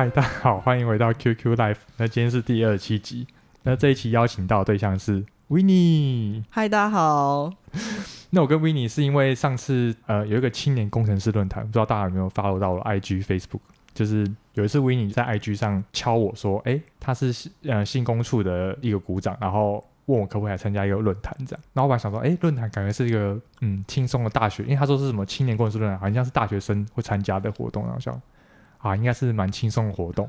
嗨，大家好，欢迎回到 QQ Life。那今天是第二七集。那这一期邀请到的对象是 Winnie。嗨，大家好。那我跟 Winnie 是因为上次呃有一个青年工程师论坛，不知道大家有没有 follow 到我 IG、Facebook？就是有一次 Winnie 在 IG 上敲我说，哎、欸，他是呃信工处的一个股长，然后。问我可不可以来参加一个论坛，这样。然后我本来想说，哎，论坛感觉是一个嗯轻松的大学，因为他说是什么青年工程师论坛，好像是大学生会参加的活动，然后想啊，应该是蛮轻松的活动。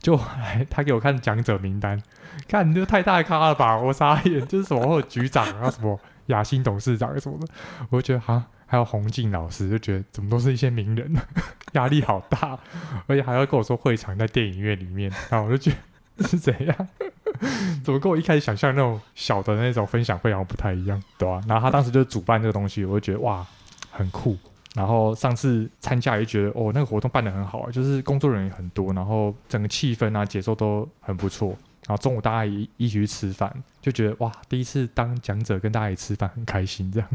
就他给我看讲者名单，看你这太大咖了吧，我傻眼，就是什么会有局长，啊什么雅欣董事长什么的，我就觉得哈，还有洪静老师，就觉得怎么都是一些名人，压力好大，而且还要跟我说会场在电影院里面，然后我就觉得是怎样。怎么跟我一开始想象那种小的那种分享会好像不太一样，对吧、啊？然后他当时就主办这个东西，我就觉得哇，很酷。然后上次参加也觉得哦，那个活动办得很好啊，就是工作人员很多，然后整个气氛啊节奏都很不错。然后中午大家一一起去吃饭，就觉得哇，第一次当讲者跟大家一起吃饭很开心这样。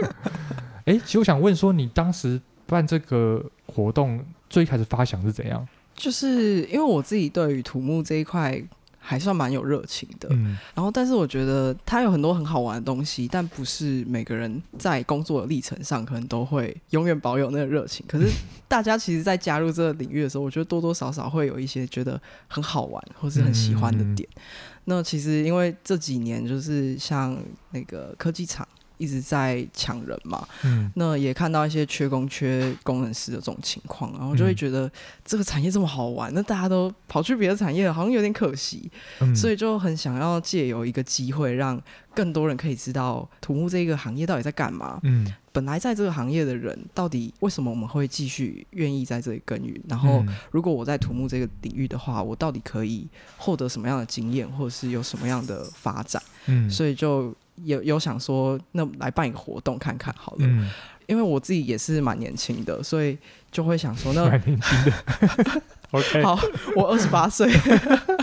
哎，其实我想问说，你当时办这个活动最开始发想是怎样？就是因为我自己对于土木这一块。还算蛮有热情的，嗯，然后但是我觉得它有很多很好玩的东西，但不是每个人在工作的历程上可能都会永远保有那个热情。可是 大家其实，在加入这个领域的时候，我觉得多多少少会有一些觉得很好玩或是很喜欢的点。嗯，那其实因为这几年就是像那个科技厂。一直在抢人嘛，嗯，那也看到一些缺工缺工程师的这种情况，然后就会觉得这个产业这么好玩，那大家都跑去别的产业了，好像有点可惜，嗯，所以就很想要借由一个机会，让更多人可以知道土木这个行业到底在干嘛，嗯，本来在这个行业的人到底为什么我们会继续愿意在这里耕耘，然后如果我在土木这个领域的话，我到底可以获得什么样的经验，或者是有什么样的发展，嗯，所以就。有有想说，那来办一个活动看看好了，嗯，因为我自己也是蛮年轻的，所以就会想说，那蛮年轻的，OK，好，我二十八岁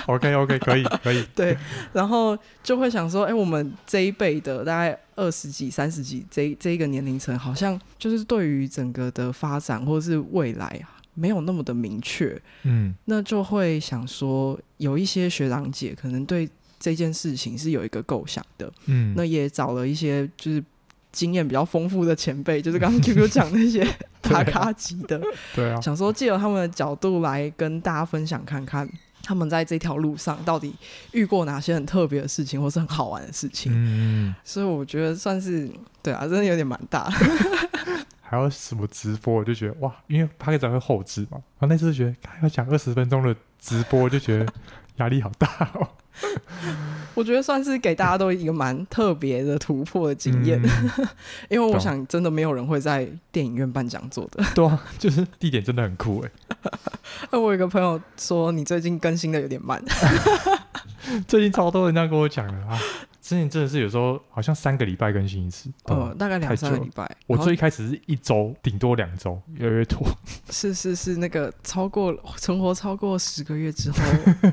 ，OK OK，可以可以，对，然后就会想说，哎、欸，我们这一辈的大概二十几、三十几这这一个年龄层，好像就是对于整个的发展或者是未来没有那么的明确，嗯，那就会想说，有一些学长姐可能对。这件事情是有一个构想的，嗯，那也找了一些就是经验比较丰富的前辈，就是刚刚 QQ 讲那些大咖级的，对啊，想说借由他们的角度来跟大家分享看看，他们在这条路上到底遇过哪些很特别的事情，或是很好玩的事情，嗯，所以我觉得算是对啊，真的有点蛮大，还有什么直播，我就觉得哇，因为 Podcast 会后置嘛，然后那次就觉得要讲二十分钟的直播，就觉得压力好大哦。我觉得算是给大家都一个蛮特别的突破的经验，嗯，因为我想真的没有人会在电影院办讲座的。对啊，就是地点真的很酷哎。我有一个朋友说你最近更新的有点慢，最近超多人这样跟我讲了啊。之前真的是有时候好像三个礼拜更新一次，呃、嗯，大概两三个礼拜。我最一开始是一周，顶多两周，越来越拖。是是是，那个超过存活超过十个月之后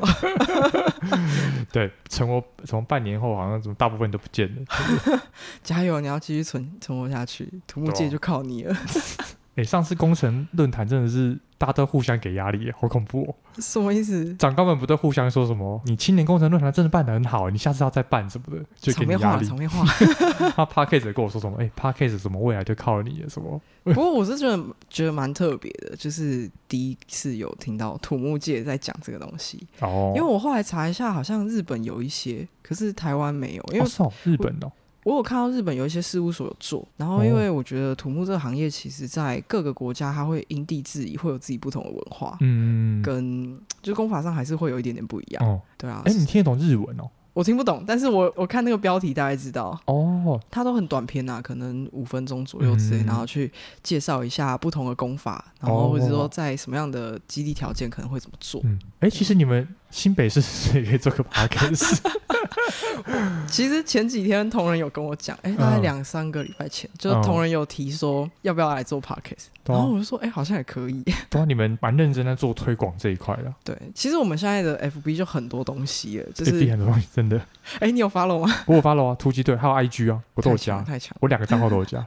对，存活从半年后好像怎么大部分都不见了。加油，你要继续存存活下去，土木界就靠你了。哎、欸，上次工程论坛真的是大家都互相给压力，好恐怖哦！什么意思？长官们不都互相说什么？你青年工程论坛真的办得很好，你下次要再办什么的，就给你压力。场面话，他 Podcast 跟我说什么？哎、欸、Podcast 什么未来就靠你了什么？不过我是觉得觉得蛮特别的，就是第一次有听到土木界在讲这个东西哦。因为我后来查一下，好像日本有一些，可是台湾没有。因为、哦、日本哦。我有看到日本有一些事务所有做，然后因为我觉得土木这个行业，其实在各个国家它会因地制宜，会有自己不同的文化，嗯，跟就是工法上还是会有一点点不一样，哦，对啊。哎、欸，你听得懂日文哦？我听不懂，但是我我看那个标题大概知道哦，它都很短篇啊，可能五分钟左右之类，嗯，然后去介绍一下不同的功法，然后或者说在什么样的基地条件可能会怎么做。嗯，哎、欸，其实你们新北市也可以做个 podcast。其实前几天同仁有跟我讲，哎、欸，大概两三个礼拜前，嗯、就是同仁有提说要不要来做 podcast，、嗯、然后我就说，哎、欸，好像也可以。对啊，你们蛮认真在做推广这一块的。对，其实我们现在的 FB 就很多东西了，就是 FB 很多东西，真的。哎、欸，你有 follow 吗？我有 follow 啊，突击队还有 IG 啊，我都有加。太强，我两个账号都有加。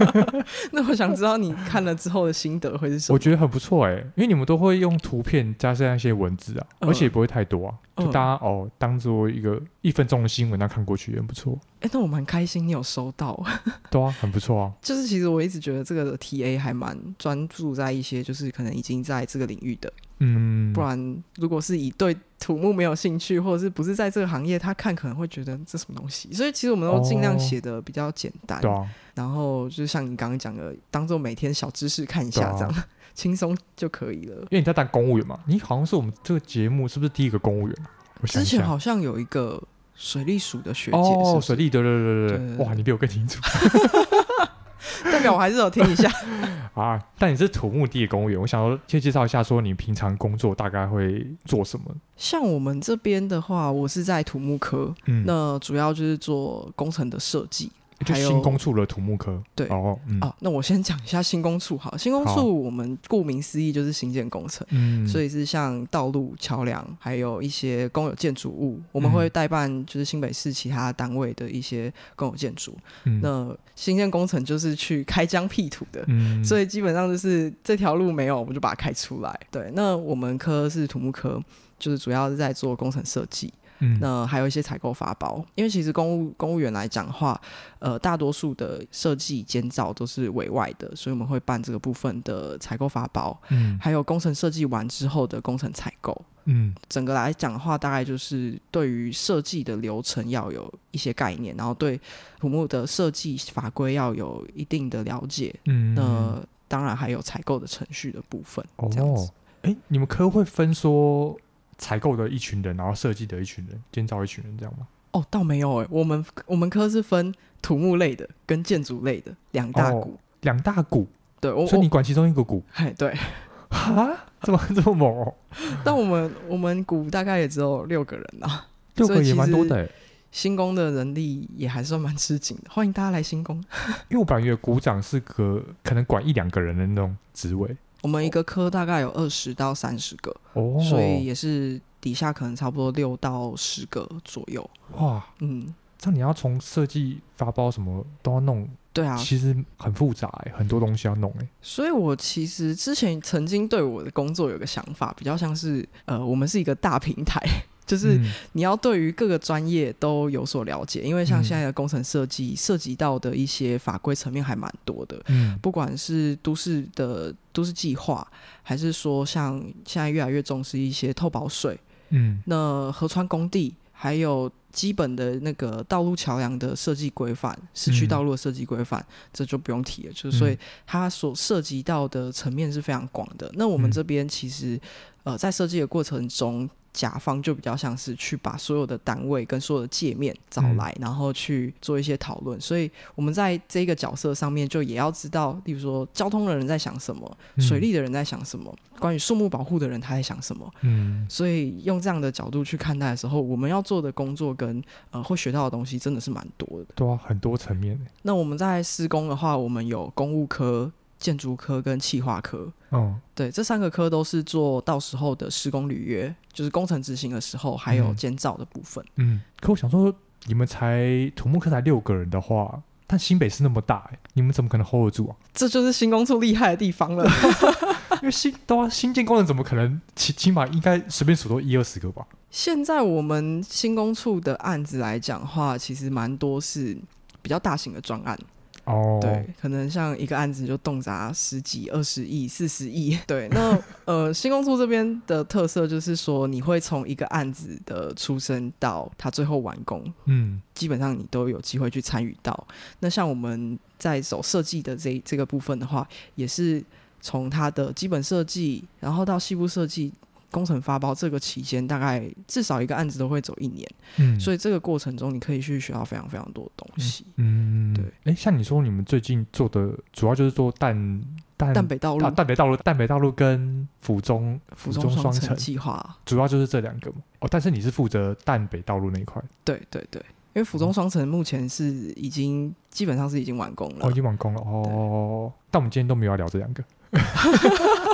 那我想知道你看了之后的心得会是什么？我觉得很不错哎、欸，因为你们都会用图片加上一些文字啊，嗯、而且也不会太多啊。就大家、嗯、哦，当做一个一分钟的新闻，那看过去也很不错。哎、欸，那我蛮开心，你有收到？对啊，很不错啊。就是其实我一直觉得这个的 TA 还蛮专注在一些，就是可能已经在这个领域的。嗯。不然，如果是以对土木没有兴趣，或者是不是在这个行业，他看可能会觉得这什么东西。所以其实我们都尽量写的比较简单。对、哦、啊。然后就是像你刚刚讲的，当做每天小知识看一下这样。轻松就可以了，因为你在当公务员嘛，你好像是我们这个节目是不是第一个公务员？我想想之前好像有一个水利署的学姐哦，是是水利对对对对对，哇，你比我更清楚，代表我还是有听一下 啊。但你是土木地的公务员，我想说先介绍一下，说你平常工作大概会做什么？像我们这边的话，我是在土木科，嗯，那主要就是做工程的设计。就新工处的土木科，对哦，嗯、啊，那我先讲一下新工处好。新工处我们顾名思义就是新建工程，嗯，所以是像道路、桥梁，还有一些公有建筑物，我们会代办就是新北市其他单位的一些公有建筑。嗯，那新建工程就是去开疆辟土的，嗯，所以基本上就是这条路没有，我们就把它开出来。对，那我们科是土木科，就是主要是在做工程设计。嗯，那还有一些采购发包，因为其实公务公务员来讲的话，呃，大多数的设计监造都是委外的，所以我们会办这个部分的采购发包，嗯，还有工程设计完之后的工程采购，嗯，整个来讲的话，大概就是对于设计的流程要有一些概念，然后对土木的设计法规要有一定的了解，嗯，那当然还有采购的程序的部分，这样子。哎、哦，你们科会分说？采购的一群人，然后设计的一群人，建造一群人，这样吗？哦，倒没有诶、欸，我们我们科是分土木类的跟建筑类的两大股，两、哦、大股。对，我所以你管其中一个股？哎，对。哈，这么 这么猛哦！但我们我们股大概也只有六个人啊，六个也蛮多的。新工的人力也还算蛮吃紧的，欢迎大家来新工。因为我本来以为股长是个可能管一两个人的那种职位。我们一个科大概有二十到三十个，哦，所以也是底下可能差不多六到十个左右。哇，嗯，这你要从设计发包什么都要弄，对啊，其实很复杂欸，很多东西要弄哎。所以我其实之前曾经对我的工作有个想法，比较像是呃，我们是一个大平台。就是你要对于各个专业都有所了解，因为像现在的工程设计涉及到的一些法规层面还蛮多的。嗯，不管是都市的都市计划，还是说像现在越来越重视一些透保水，嗯，那河川工地，还有基本的那个道路桥梁的设计规范，市区道路的设计规范，这就不用提了。就是所以它所涉及到的层面是非常广的。那我们这边其实呃在设计的过程中。甲方就比较像是去把所有的单位跟所有的界面找来，嗯、然后去做一些讨论。所以我们在这个角色上面，就也要知道，例如说交通的人在想什么，水利的人在想什么，嗯、关于树木保护的人他在想什么。嗯，所以用这样的角度去看待的时候，我们要做的工作跟呃会学到的东西真的是蛮多的。对啊，很多层面。那我们在施工的话，我们有公务科。建筑科跟企划科，哦，对，这三个科都是做到时候的施工履约，就是工程执行的时候，还有监造的部分。嗯，嗯，可我想说，你们才土木科才六个人的话，但新北市那么大，哎，你们怎么可能 hold 得住啊？这就是新工处厉害的地方了。因为新都啊，新建工人怎么可能起起码应该随便数都一二十个吧？现在我们新工处的案子来讲的话，其实蛮多是比较大型的专案。哦，对，可能像一个案子就动辄十几、二十亿、四十亿。对，那呃，新工处这边的特色就是说，你会从一个案子的出生到它最后完工，嗯，基本上你都有机会去参与到。那像我们在走设计的这这个部分的话，也是从它的基本设计，然后到细部设计。工程发包这个期间，大概至少一个案子都会走一年，嗯，所以这个过程中你可以去学到非常非常多的东西，嗯，对。哎，像你说你们最近做的主要就是做淡淡淡北道路、淡北道路、淡北道路跟府中府中双城计划，主要就是这两个嘛。哦，但是你是负责淡北道路那一块？对对对，因为府中双城目前是已经基本上是已经完工了，哦，已经完工了。哦。但我们今天都没有要聊这两个。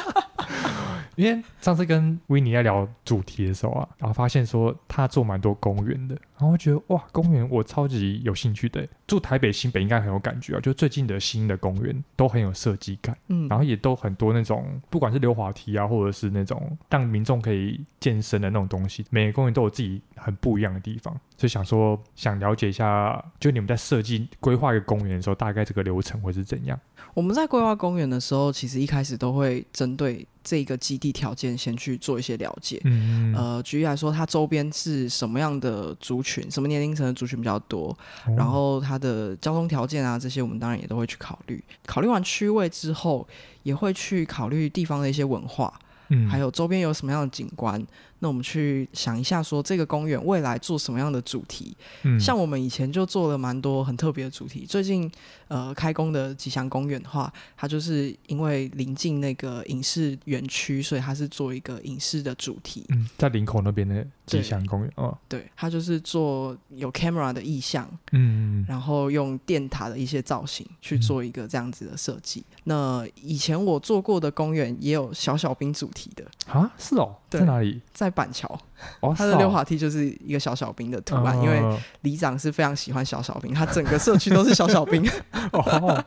因为上次跟维尼在聊主题的时候啊，然后发现说他做蛮多公园的，然后我觉得哇，公园我超级有兴趣的。住台北新北应该很有感觉啊，就最近的新的公园都很有设计感，嗯，然后也都很多那种不管是溜滑梯啊，或者是那种让民众可以健身的那种东西，每个公园都有自己很不一样的地方，所以想说想了解一下，就你们在设计规划一个公园的时候，大概这个流程会是怎样？我们在规划公园的时候，其实一开始都会针对这个基地条件先去做一些了解。嗯，嗯，呃，举例来说，它周边是什么样的族群，什么年龄层的族群比较多，哦、然后它的交通条件啊，这些我们当然也都会去考虑。考虑完区位之后，也会去考虑地方的一些文化，嗯，还有周边有什么样的景观。那我们去想一下，说这个公园未来做什么样的主题？嗯，像我们以前就做了蛮多很特别的主题。最近呃开工的吉祥公园的话，它就是因为临近那个影视园区，所以它是做一个影视的主题。嗯，在林口那边的吉祥公园哦，对，它就是做有 camera 的意象，嗯，然后用电塔的一些造型去做一个这样子的设计。嗯，那以前我做过的公园也有小小兵主题的啊，是哦，在哪里？在板桥，哦，它的溜滑梯就是一个小小兵的图案，哦、因为里长是非常喜欢小小兵，他整个社区都是小小兵。哦、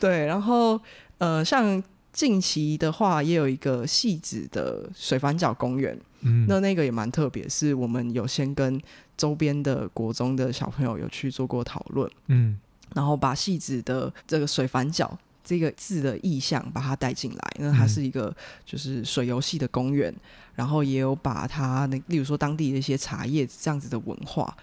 对，然后呃，像近期的话，也有一个戏子的水反角公园，嗯，那那个也蛮特别，是我们有先跟周边的国中的小朋友有去做过讨论，嗯，然后把戏子的这个水反角。这个字的意象把它带进来，因为它是一个就是水游戏的公园，嗯、然后也有把它那例如说当地的一些茶叶这样子的文化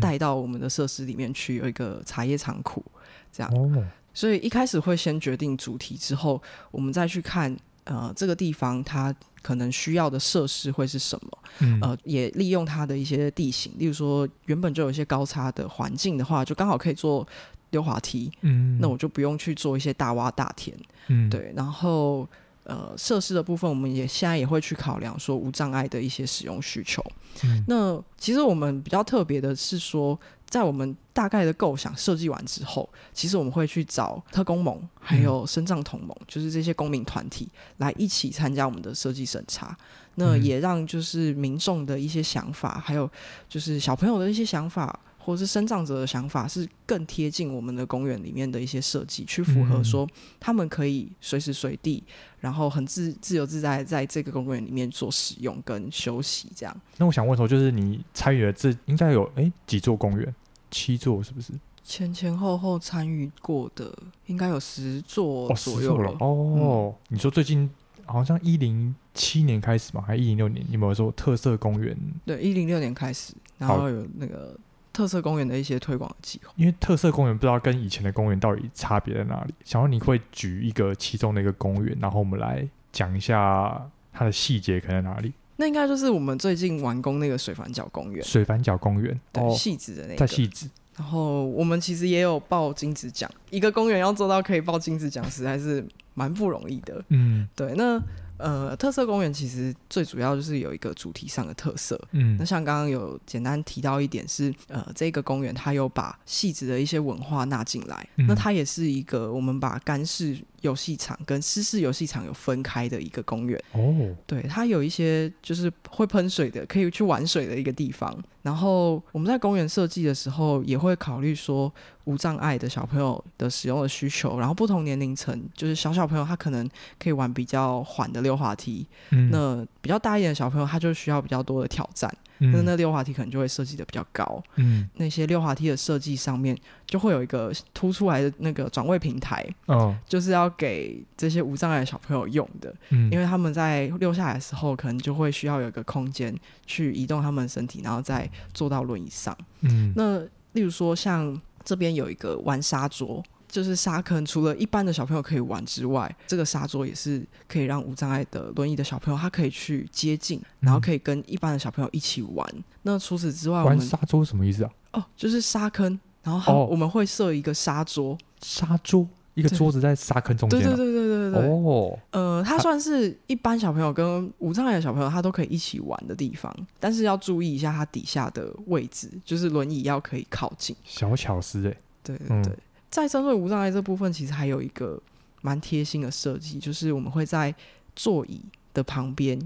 带到我们的设施里面去，有一个茶叶仓库这样。哦、所以一开始会先决定主题之后，我们再去看呃这个地方它可能需要的设施会是什么，嗯、呃也利用它的一些地形，例如说原本就有一些高差的环境的话，就刚好可以做。溜滑梯，嗯，那我就不用去做一些大挖大填，嗯，对。然后，呃，设施的部分，我们也现在也会去考量说无障碍的一些使用需求。嗯，那其实我们比较特别的是说，在我们大概的构想设计完之后，其实我们会去找特工盟，还有深藏同盟，嗯，就是这些公民团体来一起参加我们的设计审查。那也让就是民众的一些想法，还有就是小朋友的一些想法。或者是生长者的想法是更贴近我们的公园里面的一些设计，去符合说他们可以随时随地，然后很自自由自在在这个公园里面做使用跟休息这样。那我想问说，就是你参与了这应该有哎几座公园？七座是不是？前前后后参与过的应该有十座左右了。哦，嗯、你说最近好像一零七年开始嘛，还一零六年？你有没有说特色公园？对，一零六年开始，然后有那个。特色公园的一些推广计划，因为特色公园不知道跟以前的公园到底差别在哪里。想要你会举一个其中的一个公园，然后我们来讲一下它的细节可能在哪里？那应该就是我们最近完工那个水反角公园。水反角公园，对，细致的那个，在细致。然后我们其实也有报金子奖，一个公园要做到可以报金子奖，实在是蛮不容易的。嗯，对，那。呃，特色公园其实最主要就是有一个主题上的特色。嗯，那像刚刚有简单提到一点是，呃，这个公园它有把细致的一些文化纳进来。嗯，那它也是一个我们把干式游戏场跟湿式游戏场有分开的一个公园。哦，对，它有一些就是会喷水的，可以去玩水的一个地方。然后我们在公园设计的时候也会考虑说。无障碍的小朋友的使用的需求，然后不同年龄层，就是小小朋友他可能可以玩比较缓的溜滑梯，嗯、那比较大一点的小朋友他就需要比较多的挑战，嗯、那那溜滑梯可能就会设计的比较高。嗯，那些溜滑梯的设计上面就会有一个凸出来的那个转位平台，哦，就是要给这些无障碍的小朋友用的，嗯，因为他们在溜下来的时候，可能就会需要有一个空间去移动他们的身体，然后再坐到轮椅上。嗯，那例如说像。这边有一个玩沙桌，就是沙坑，除了一般的小朋友可以玩之外，这个沙桌也是可以让无障碍的轮椅的小朋友，他可以去接近，然后可以跟一般的小朋友一起玩。嗯、那除此之外，玩沙桌什么意思啊？哦，就是沙坑，然后我们会设一个沙桌，沙桌一个桌子在沙坑中间。对对对对对对。哦。呃，它算是一般小朋友跟无障碍的小朋友，他都可以一起玩的地方，但是要注意一下它底下的位置，就是轮椅要可以靠近。小巧思哎。对对对，在针对无障碍这部分，其实还有一个蛮贴心的设计，就是我们会在座椅的旁边，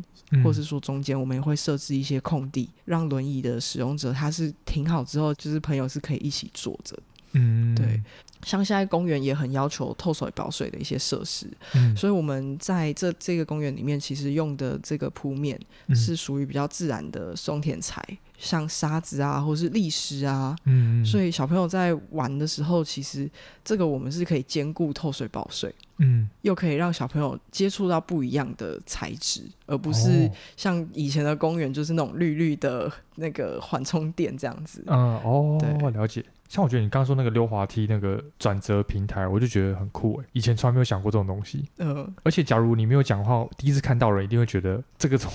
或是说中间，我们也会设置一些空地，让轮椅的使用者他是停好之后，就是朋友是可以一起坐着。嗯，对。像现在公园也很要求透水保水的一些设施，嗯，所以我们在这这个公园里面，其实用的这个铺面是属于比较自然的松田材。像沙子啊，或是砾石啊，嗯，所以小朋友在玩的时候，其实这个我们是可以兼顾透水保水，嗯，又可以让小朋友接触到不一样的材质，而不是像以前的公园就是那种绿绿的那个缓冲垫这样子。嗯，哦，对，了解。像我觉得你刚刚说那个溜滑梯那个转折平台，我就觉得很酷诶，以前从来没有想过这种东西。嗯，而且假如你没有讲的话，第一次看到人一定会觉得这个怎么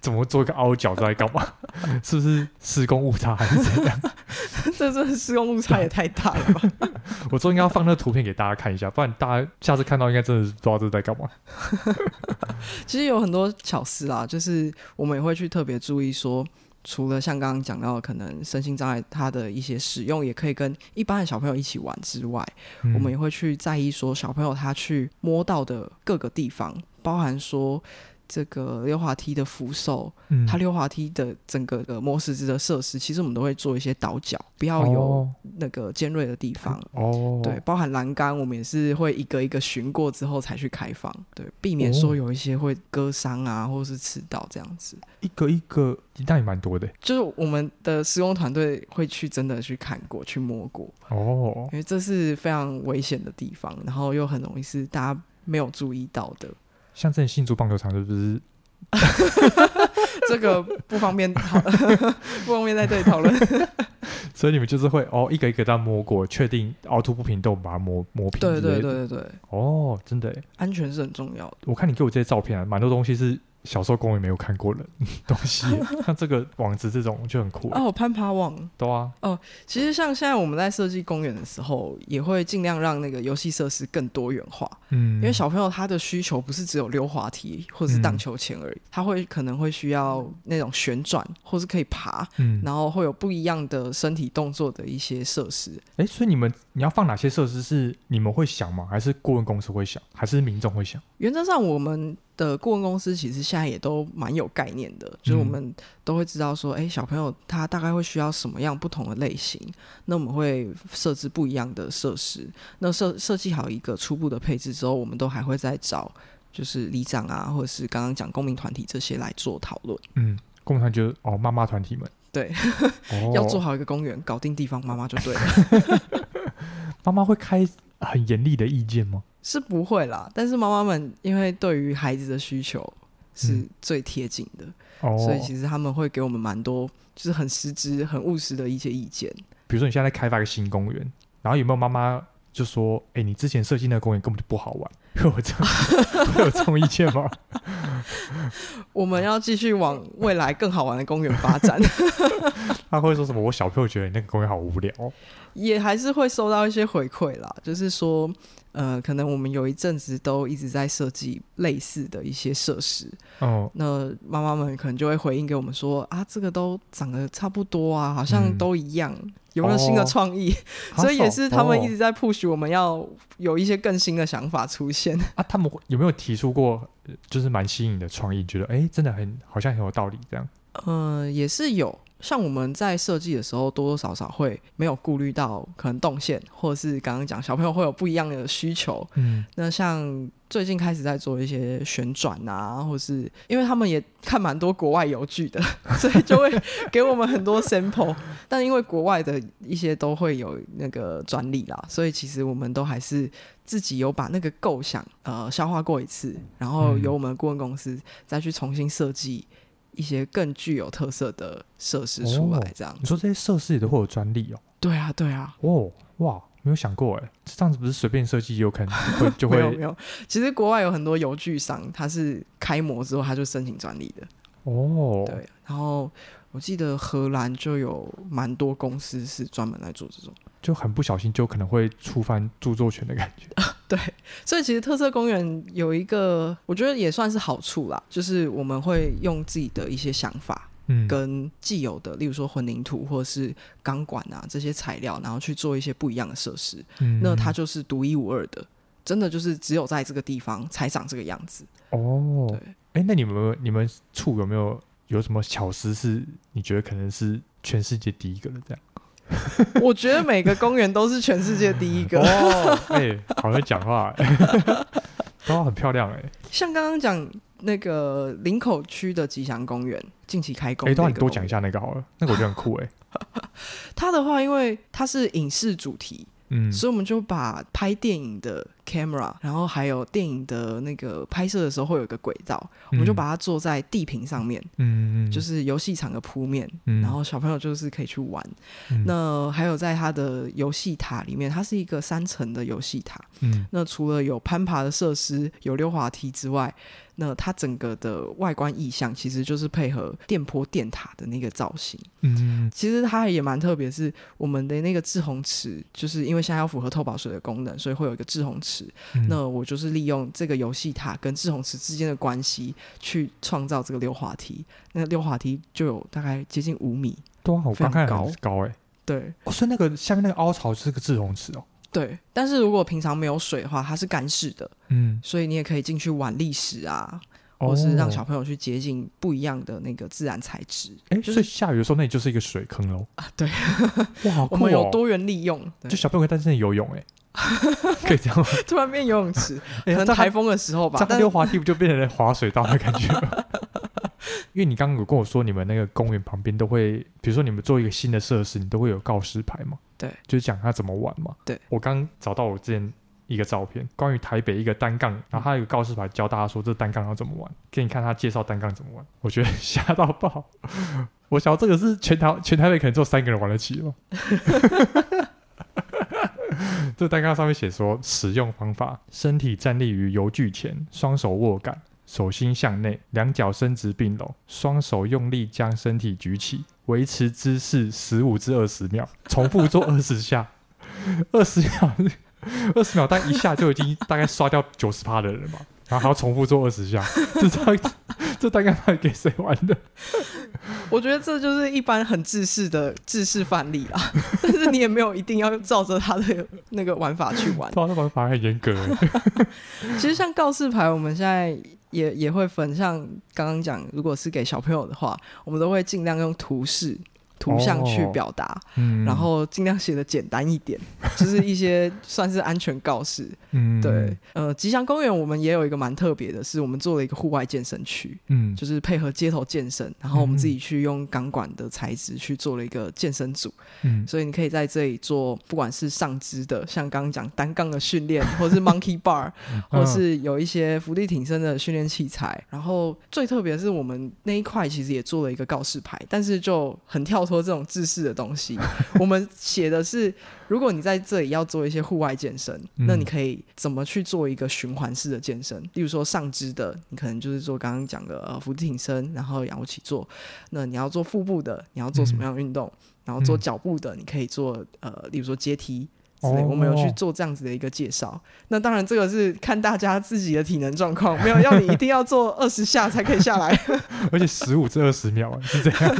怎么做一个凹角在干嘛？是不是施工误差还是怎样？这这施工误差也太大了吧？我说应该要放那个图片给大家看一下，不然大家下次看到应该真的是不知道这是在干嘛。其实有很多巧思啊，就是我们也会去特别注意说。除了像刚刚讲到的可能身心障碍，它的一些使用也可以跟一般的小朋友一起玩之外，嗯，我们也会去在意说小朋友他去摸到的各个地方，包含说。这个溜滑梯的扶手，嗯，它溜滑梯的整个的磨石子的设施，其实我们都会做一些倒角，不要有那个尖锐的地方。哦，对，包含栏杆，我们也是会一个一个巡过之后才去开放，对，避免说有一些会割伤啊，或者是刺到这样子。一个一个，那也蛮多的。就是我们的施工团队会去真的去看过去摸过。哦，因为这是非常危险的地方，然后又很容易是大家没有注意到的。像这新竹棒球场是不是？这个不方便讨，不方便在这里讨论。所以你们就是会哦，一个一个这样摸过，确定凹凸不平都把它磨磨平。对对对对对。哦，真的，安全是很重要的。我看你给我这些照片啊，蛮多东西是。小时候公园没有看过的东西，像这个网子这种就很酷哦，攀爬网。对啊。哦，其实像现在我们在设计公园的时候，也会尽量让那个游戏设施更多元化。嗯。因为小朋友他的需求不是只有溜滑梯或者是荡秋千而已，嗯，他会可能会需要那种旋转，或是可以爬，嗯，然后会有不一样的身体动作的一些设施。哎，所以你们你要放哪些设施是你们会想吗？还是顾问公司会想？还是民众会想？原则上我们。的顾问公司其实现在也都蛮有概念的，就是我们都会知道说，哎、欸，小朋友他大概会需要什么样不同的类型，那我们会设置不一样的设施。那设设计好一个初步的配置之后，我们都还会再找就是里长啊，或者是刚刚讲公民团体这些来做讨论。嗯，公民团就是哦，妈妈团体们对，哦、要做好一个公园，搞定地方妈妈就对了。妈妈会开很严厉的意见吗？是不会啦，但是妈妈们因为对于孩子的需求是最贴近的，嗯，所以其实他们会给我们蛮多，就是很实质、很务实的一些意见。比如说你现在在开发一个新公园，然后有没有妈妈就说：“哎，你之前设计那个公园根本就不好玩。”会有这 会有这种意见吗？我们要继续往未来更好玩的公园发展。他会说什么？我小朋友觉得你那个公园好无聊，也还是会收到一些回馈啦，就是说。呃，可能我们有一阵子都一直在设计类似的一些设施，哦，那妈妈们可能就会回应给我们说啊，这个都长得差不多啊，好像都一样，嗯、有没有新的创意？哦、所以也是他们一直在 push 我们要有一些更新的想法出现 啊。他们有没有提出过，就是蛮新颖的创意？觉得哎，真的很好像很有道理这样？呃，也是有。像我们在设计的时候，多多少少会没有顾虑到可能动线，或者是刚刚讲小朋友会有不一样的需求。嗯，那像最近开始在做一些旋转啊，或是因为他们也看蛮多国外游具的，所以就会给我们很多 sample。但因为国外的一些都会有那个专利啦，所以其实我们都还是自己有把那个构想呃消化过一次，然后由我们顾问公司再去重新设计。一些更具有特色的设施出来，这样、哦。你说这些设施也都会有专利哦？对啊，对啊。哦，哇，没有想过哎，这样子不是随便设计有可能会就会？没有没有。其实国外有很多油具商，他是开模之后他就申请专利的。哦。对，然后我记得荷兰就有蛮多公司是专门来做这种，就很不小心就可能会触犯著作权的感觉。对，所以其实特色公园有一个，我觉得也算是好处啦，就是我们会用自己的一些想法，嗯，跟既有的，例如说混凝土或者是钢管啊这些材料，然后去做一些不一样的设施，嗯，那它就是独一无二的，真的就是只有在这个地方才长这个样子。哦，对，哎，那你们你们处有没有有什么巧思是你觉得可能是全世界第一个的这样？我觉得每个公园都是全世界第一个。哦，哎、欸，好会讲话，都很漂亮哎。像刚刚讲那个林口区的吉祥公园，近期开工，哎、欸，那你多讲一下那个好了，那个我觉得很酷哎。它的话，因为它是影视主题。嗯，所以我们就把拍电影的 camera，然后还有电影的那个拍摄的时候会有一个轨道，嗯、我们就把它坐在地平上面，嗯，就是游戏场的铺面，嗯，然后小朋友就是可以去玩。嗯、那还有在它的游戏塔里面，它是一个三层的游戏塔，嗯，那除了有攀爬的设施、有溜滑梯之外，那它整个的外观意象其实就是配合电波电塔的那个造型。嗯，其实它也蛮特别，是我们的那个滞洪池，就是因为现在要符合透保水的功能，所以会有一个滞洪池。嗯、那我就是利用这个游戏塔跟滞洪池之间的关系，去创造这个溜滑梯。那个溜滑梯就有大概接近五米，对啊好，非常高，高哎、欸。对，哦，所以那个下面那个凹槽是个滞洪池哦。对，但是如果平常没有水的话，它是干式的，嗯，所以你也可以进去玩历史啊，或是让小朋友去接近不一样的那个自然材质。哎、就是，所以下雨的时候，那里就是一个水坑喽。啊，对，哇，我们有多元利用，就小朋友可以在这里游泳，哎，可以这样吗？突然变游泳池，可能台风的时候吧，溜滑梯不就变成了滑水道的感觉吗？因为你刚刚有跟我说，你们那个公园旁边都会，比如说你们做一个新的设施，你都会有告示牌嘛？对，就是讲他怎么玩嘛。对，我刚找到我之前一个照片，关于台北一个单杠，然后他有个告示牌教大家说这单杠要怎么玩，给你看他介绍单杠怎么玩，我觉得吓到爆。我想这个是全台全台北可能只有三个人玩得起吗？这单杠上面写说使用方法：身体站立于油锯前，双手握杆。手心向内，两脚伸直并拢，双手用力将身体举起，维持姿势十五至二十秒，重复做二十下。二十秒，二十秒，但一下就已经大概刷掉九十趴的人了嘛，然后还要重复做二十下，这这 这大概卖给谁玩的？我觉得这就是一般很制式的制式范例啦，但是你也没有一定要照着他的那个玩法去玩，他的玩法很严格。其实像告示牌，我们现在。也也会分，像刚刚讲，如果是给小朋友的话，我们都会尽量用图示。图像去表达，哦嗯，然后尽量写的简单一点，就是一些算是安全告示。嗯，对，呃，吉祥公园我们也有一个蛮特别的，是我们做了一个户外健身区，嗯，就是配合街头健身，然后我们自己去用钢管的材质去做了一个健身组，嗯，所以你可以在这里做，不管是上肢的，像刚刚讲单杠的训练，或是 Monkey Bar，或是有一些伏地挺身的训练器材，然后最特别的是我们那一块其实也做了一个告示牌，但是就很跳。说这种制式的东西，我们写的是，如果你在这里要做一些户外健身，嗯，那你可以怎么去做一个循环式的健身？例如说上肢的，你可能就是做刚刚讲的呃伏地挺身，然后仰卧起坐。那你要做腹部的，你要做什么样的运动？嗯，然后做脚步的，你可以做呃，例如说阶梯。之类，我们有去做这样子的一个介绍。哦。那当然，这个是看大家自己的体能状况，没有要你一定要做二十下才可以下来，而且十五至二十秒是这样。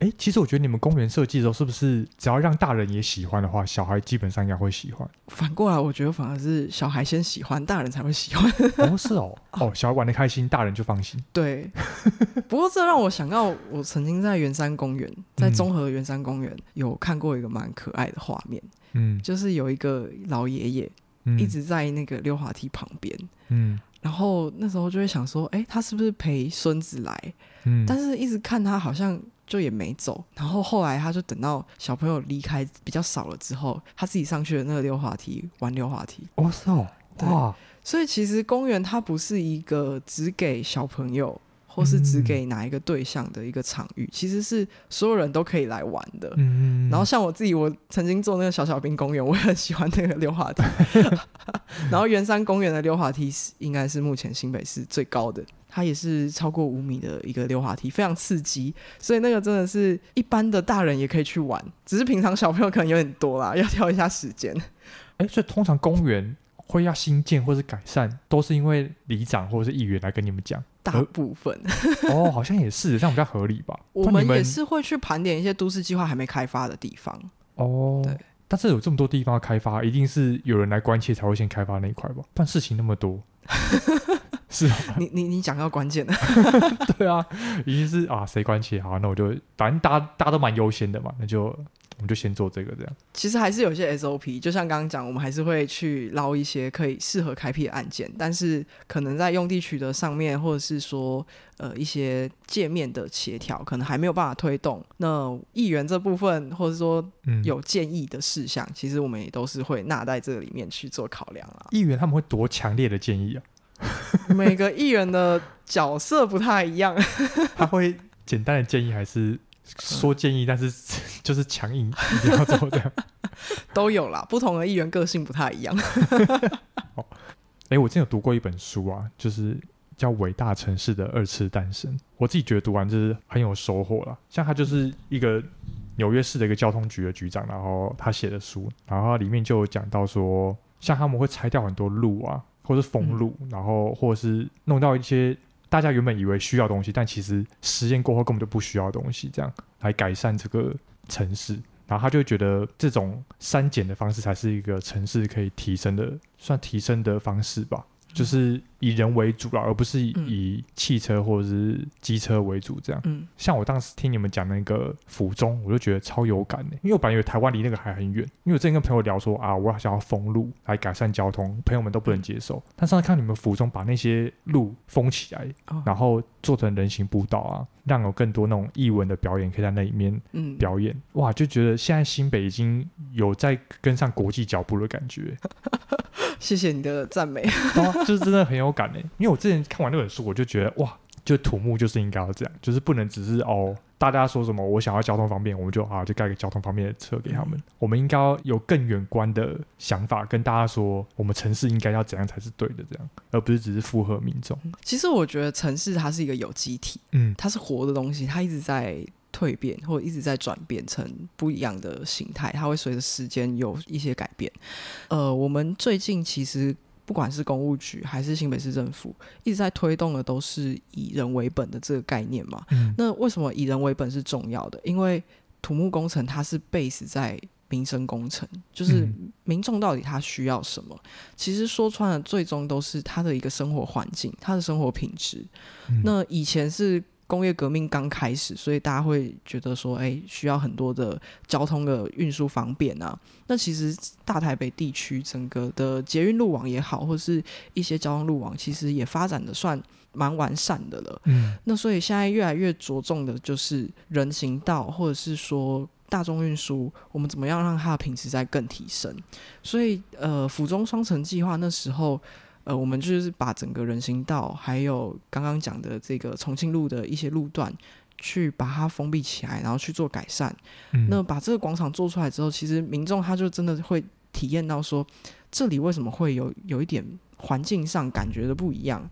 哎，其实我觉得你们公园设计的时候，是不是只要让大人也喜欢的话，小孩基本上应该会喜欢？反过来，我觉得反而是小孩先喜欢，大人才会喜欢。哦，是哦，哦，小孩玩的开心，大人就放心。对。不过这让我想到，我曾经在圆山公园，在综合圆山公园有看过一个蛮可爱的画面。嗯。就是有一个老爷爷，一直在那个溜滑梯旁边。嗯。然后那时候就会想说，哎，他是不是陪孙子来？嗯。但是一直看他好像。就也没走，然后后来他就等到小朋友离开比较少了之后，他自己上去了那个溜滑梯玩溜滑梯。哦，是哦，哇！所以其实公园它不是一个只给小朋友或是只给哪一个对象的一个场域，嗯、其实是所有人都可以来玩的。嗯，然后像我自己，我曾经做那个小小兵公园，我也很喜欢那个溜滑梯。然后圆山公园的溜滑梯是应该是目前新北市最高的。它也是超过五米的一个溜滑梯，非常刺激，所以那个真的是一般的大人也可以去玩，只是平常小朋友可能有点多啦，要挑一下时间。哎、欸，所以通常公园会要新建或是改善，都是因为里长或者是议员来跟你们讲。大部分 哦，好像也是这样比较合理吧。我们也是会去盘点一些都市计划还没开发的地方。哦，对。但是有这么多地方要开发，一定是有人来关切才会先开发那一块吧？但事情那么多，是啊。你你你讲到关键的。对啊，已经是啊，谁关切好，那我就反正大家大家都蛮优先的嘛，那就。我们就先做这个，这样。其实还是有些 SOP，就像刚刚讲，我们还是会去捞一些可以适合开辟的案件，但是可能在用地取得上面，或者是说呃一些界面的协调，可能还没有办法推动。那议员这部分，或者说有建议的事项，嗯、其实我们也都是会纳在这个里面去做考量啊。议员他们会多强烈的建议啊？每个议员的角色不太一样，他会简单的建议还是？说建议，但是 就是强硬一定要做这样，都有啦。不同的议员个性不太一样。哦，哎、欸，我之前有读过一本书啊，就是叫《伟大城市的二次诞生》。我自己觉得读完就是很有收获啦。像他就是一个纽约市的一个交通局的局长，然后他写的书，然后里面就有讲到说，像他们会拆掉很多路啊，或是封路，嗯、然后或者是弄到一些。大家原本以为需要东西，但其实实验过后根本就不需要东西，这样来改善这个城市，然后他就觉得这种删减的方式才是一个城市可以提升的，算提升的方式吧。就是以人为主了，而不是以汽车或者是机车为主这样。嗯，像我当时听你们讲那个府中，我就觉得超有感的，因为我本来以为台湾离那个还很远。因为我之前跟朋友聊说啊，我想要封路来改善交通，朋友们都不能接受。但上次看你们府中把那些路封起来，然后做成人行步道啊，让有更多那种艺文的表演可以在那里面表演。哇，就觉得现在新北已经有在跟上国际脚步的感觉。谢谢你的赞美，就是真的很有感诶。因为我之前看完那本书，我就觉得哇，就土木就是应该要这样，就是不能只是哦，大家说什么我想要交通方便，我们就啊就盖个交通方便的车给他们。嗯、我们应该要有更远观的想法，跟大家说我们城市应该要怎样才是对的，这样，而不是只是附和民众。其实我觉得城市它是一个有机体，嗯，它是活的东西，它一直在。蜕变或者一直在转变成不一样的形态，它会随着时间有一些改变。呃，我们最近其实不管是公务局还是新北市政府，一直在推动的都是以人为本的这个概念嘛。嗯。那为什么以人为本是重要的？因为土木工程它是 base 在民生工程，就是民众到底他需要什么？其实说穿了，最终都是他的一个生活环境，他的生活品质。那以前是。工业革命刚开始，所以大家会觉得说，哎，需要很多的交通的运输方便啊。那其实大台北地区整个的捷运路网也好，或是一些交通路网，其实也发展的算蛮完善的了。嗯，那所以现在越来越着重的就是人行道，或者是说大众运输，我们怎么样让它的品质在更提升？所以，呃，府中双城计划那时候。呃，我们就是把整个人行道，还有刚刚讲的这个重庆路的一些路段，去把它封闭起来，然后去做改善。嗯、那把这个广场做出来之后，其实民众他就真的会体验到说，这里为什么会有有一点环境上感觉的不一样。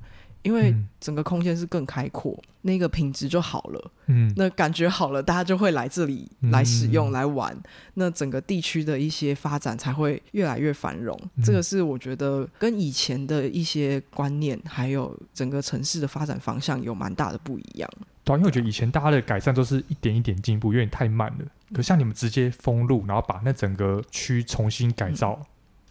因为整个空间是更开阔，嗯、那个品质就好了。嗯，那感觉好了，大家就会来这里来使用、嗯、来玩。那整个地区的一些发展才会越来越繁荣。嗯、这个是我觉得跟以前的一些观念，还有整个城市的发展方向有蛮大的不一样。对、啊，因为我觉得以前大家的改善都是一点一点进步，有点太慢了。可像你们直接封路，然后把那整个区重新改造，嗯、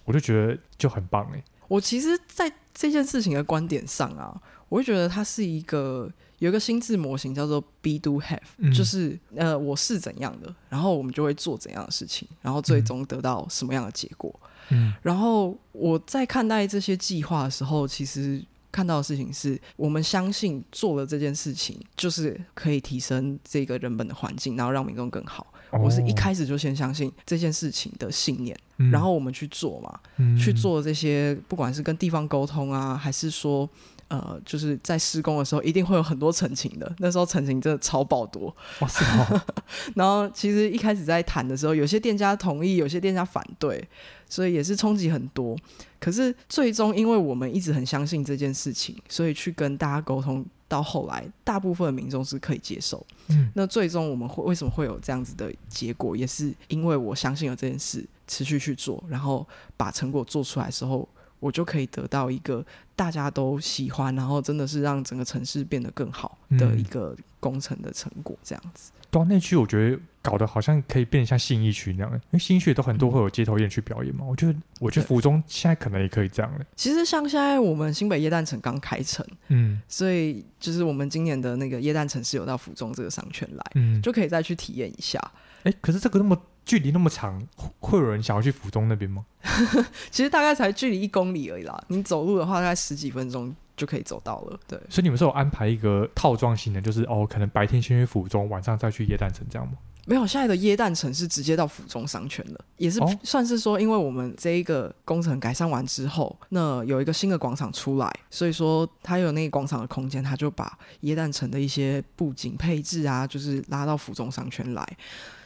我就觉得就很棒哎。我其实，在这件事情的观点上啊，我会觉得它是一个有一个心智模型叫做 Be Do Have，嗯，就是呃，我是怎样的，然后我们就会做怎样的事情，然后最终得到什么样的结果。嗯，然后我在看待这些计划的时候，其实看到的事情是我们相信做了这件事情，就是可以提升这个人本的环境，然后让民众更好。我是一开始就先相信这件事情的信念，嗯、然后我们去做嘛，嗯、去做这些，不管是跟地方沟通啊，还是说，呃，就是在施工的时候，一定会有很多陈情的。那时候陈情真的超爆多，哇塞！然后其实一开始在谈的时候，有些店家同意，有些店家反对，所以也是冲击很多。可是最终，因为我们一直很相信这件事情，所以去跟大家沟通。到后来，大部分的民众是可以接受。嗯，那最终我们会为什么会有这样子的结果，也是因为我相信了这件事，持续去做，然后把成果做出来的时候，我就可以得到一个大家都喜欢，然后真的是让整个城市变得更好的一个工程的成果，这样子。对啊，那区我觉得搞得好像可以变得像信义区那样，因为信义区都很多会有街头艺人去表演嘛。我觉得，我觉得府中现在可能也可以这样了。其实像现在我们新北耶诞城刚开城，嗯，所以就是我们今年的那个耶诞城是有到府中这个商圈来，嗯，就可以再去体验一下。哎，可是这个那么距离那么长，会有人想要去府中那边吗？其实大概才距离一公里而已啦，你走路的话大概十几分钟。就可以走到了，对。所以你们是有安排一个套装型的，就是哦，可能白天先去府中，晚上再去耶诞城这样吗？没有，现在的耶诞城是直接到府中商圈了，也是算是说，因为我们这一个工程改善完之后，那有一个新的广场出来，所以说它有那个广场的空间，它就把耶诞城的一些布景配置啊，就是拉到府中商圈来。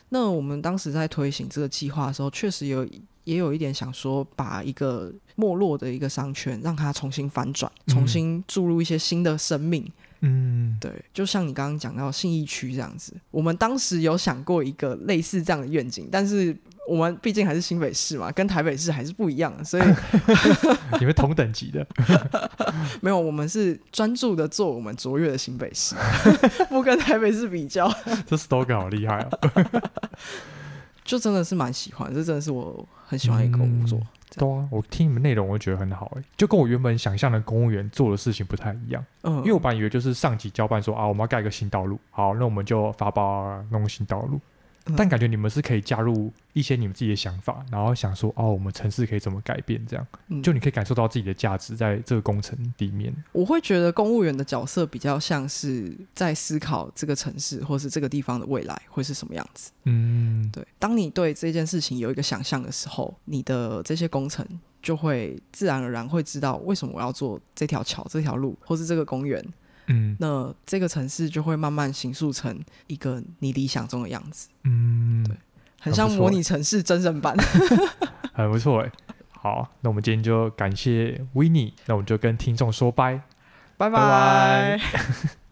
那我们当时在推行这个计划的时候，确实有。也有一点想说，把一个没落的一个商圈，让它重新反转，重新注入一些新的生命。嗯，对，就像你刚刚讲到信义区这样子，我们当时有想过一个类似这样的愿景，但是我们毕竟还是新北市嘛，跟台北市还是不一样的，所以 你们同等级的？没有，我们是专注的做我们卓越的新北市，不跟台北市比较。这 slogan 好厉害啊！就真的是蛮喜欢，这真的是我很喜欢一个工作。嗯、对啊，我听你们内容，我觉得很好哎，就跟我原本想象的公务员做的事情不太一样。嗯，因为我本来以为就是上级交办说啊，我们要盖个新道路，好，那我们就发包啊，弄新道路。但感觉你们是可以加入一些你们自己的想法，然后想说哦，我们城市可以怎么改变？这样，嗯、就你可以感受到自己的价值在这个工程里面。我会觉得公务员的角色比较像是在思考这个城市或是这个地方的未来会是什么样子。嗯，对。当你对这件事情有一个想象的时候，你的这些工程就会自然而然会知道为什么我要做这条桥、这条路，或是这个公园。嗯，那这个城市就会慢慢形塑成一个你理想中的样子。嗯，对，很像模拟城市真人版，很不错哎。好，那我们今天就感谢 Winnie，那我们就跟听众说拜，拜拜。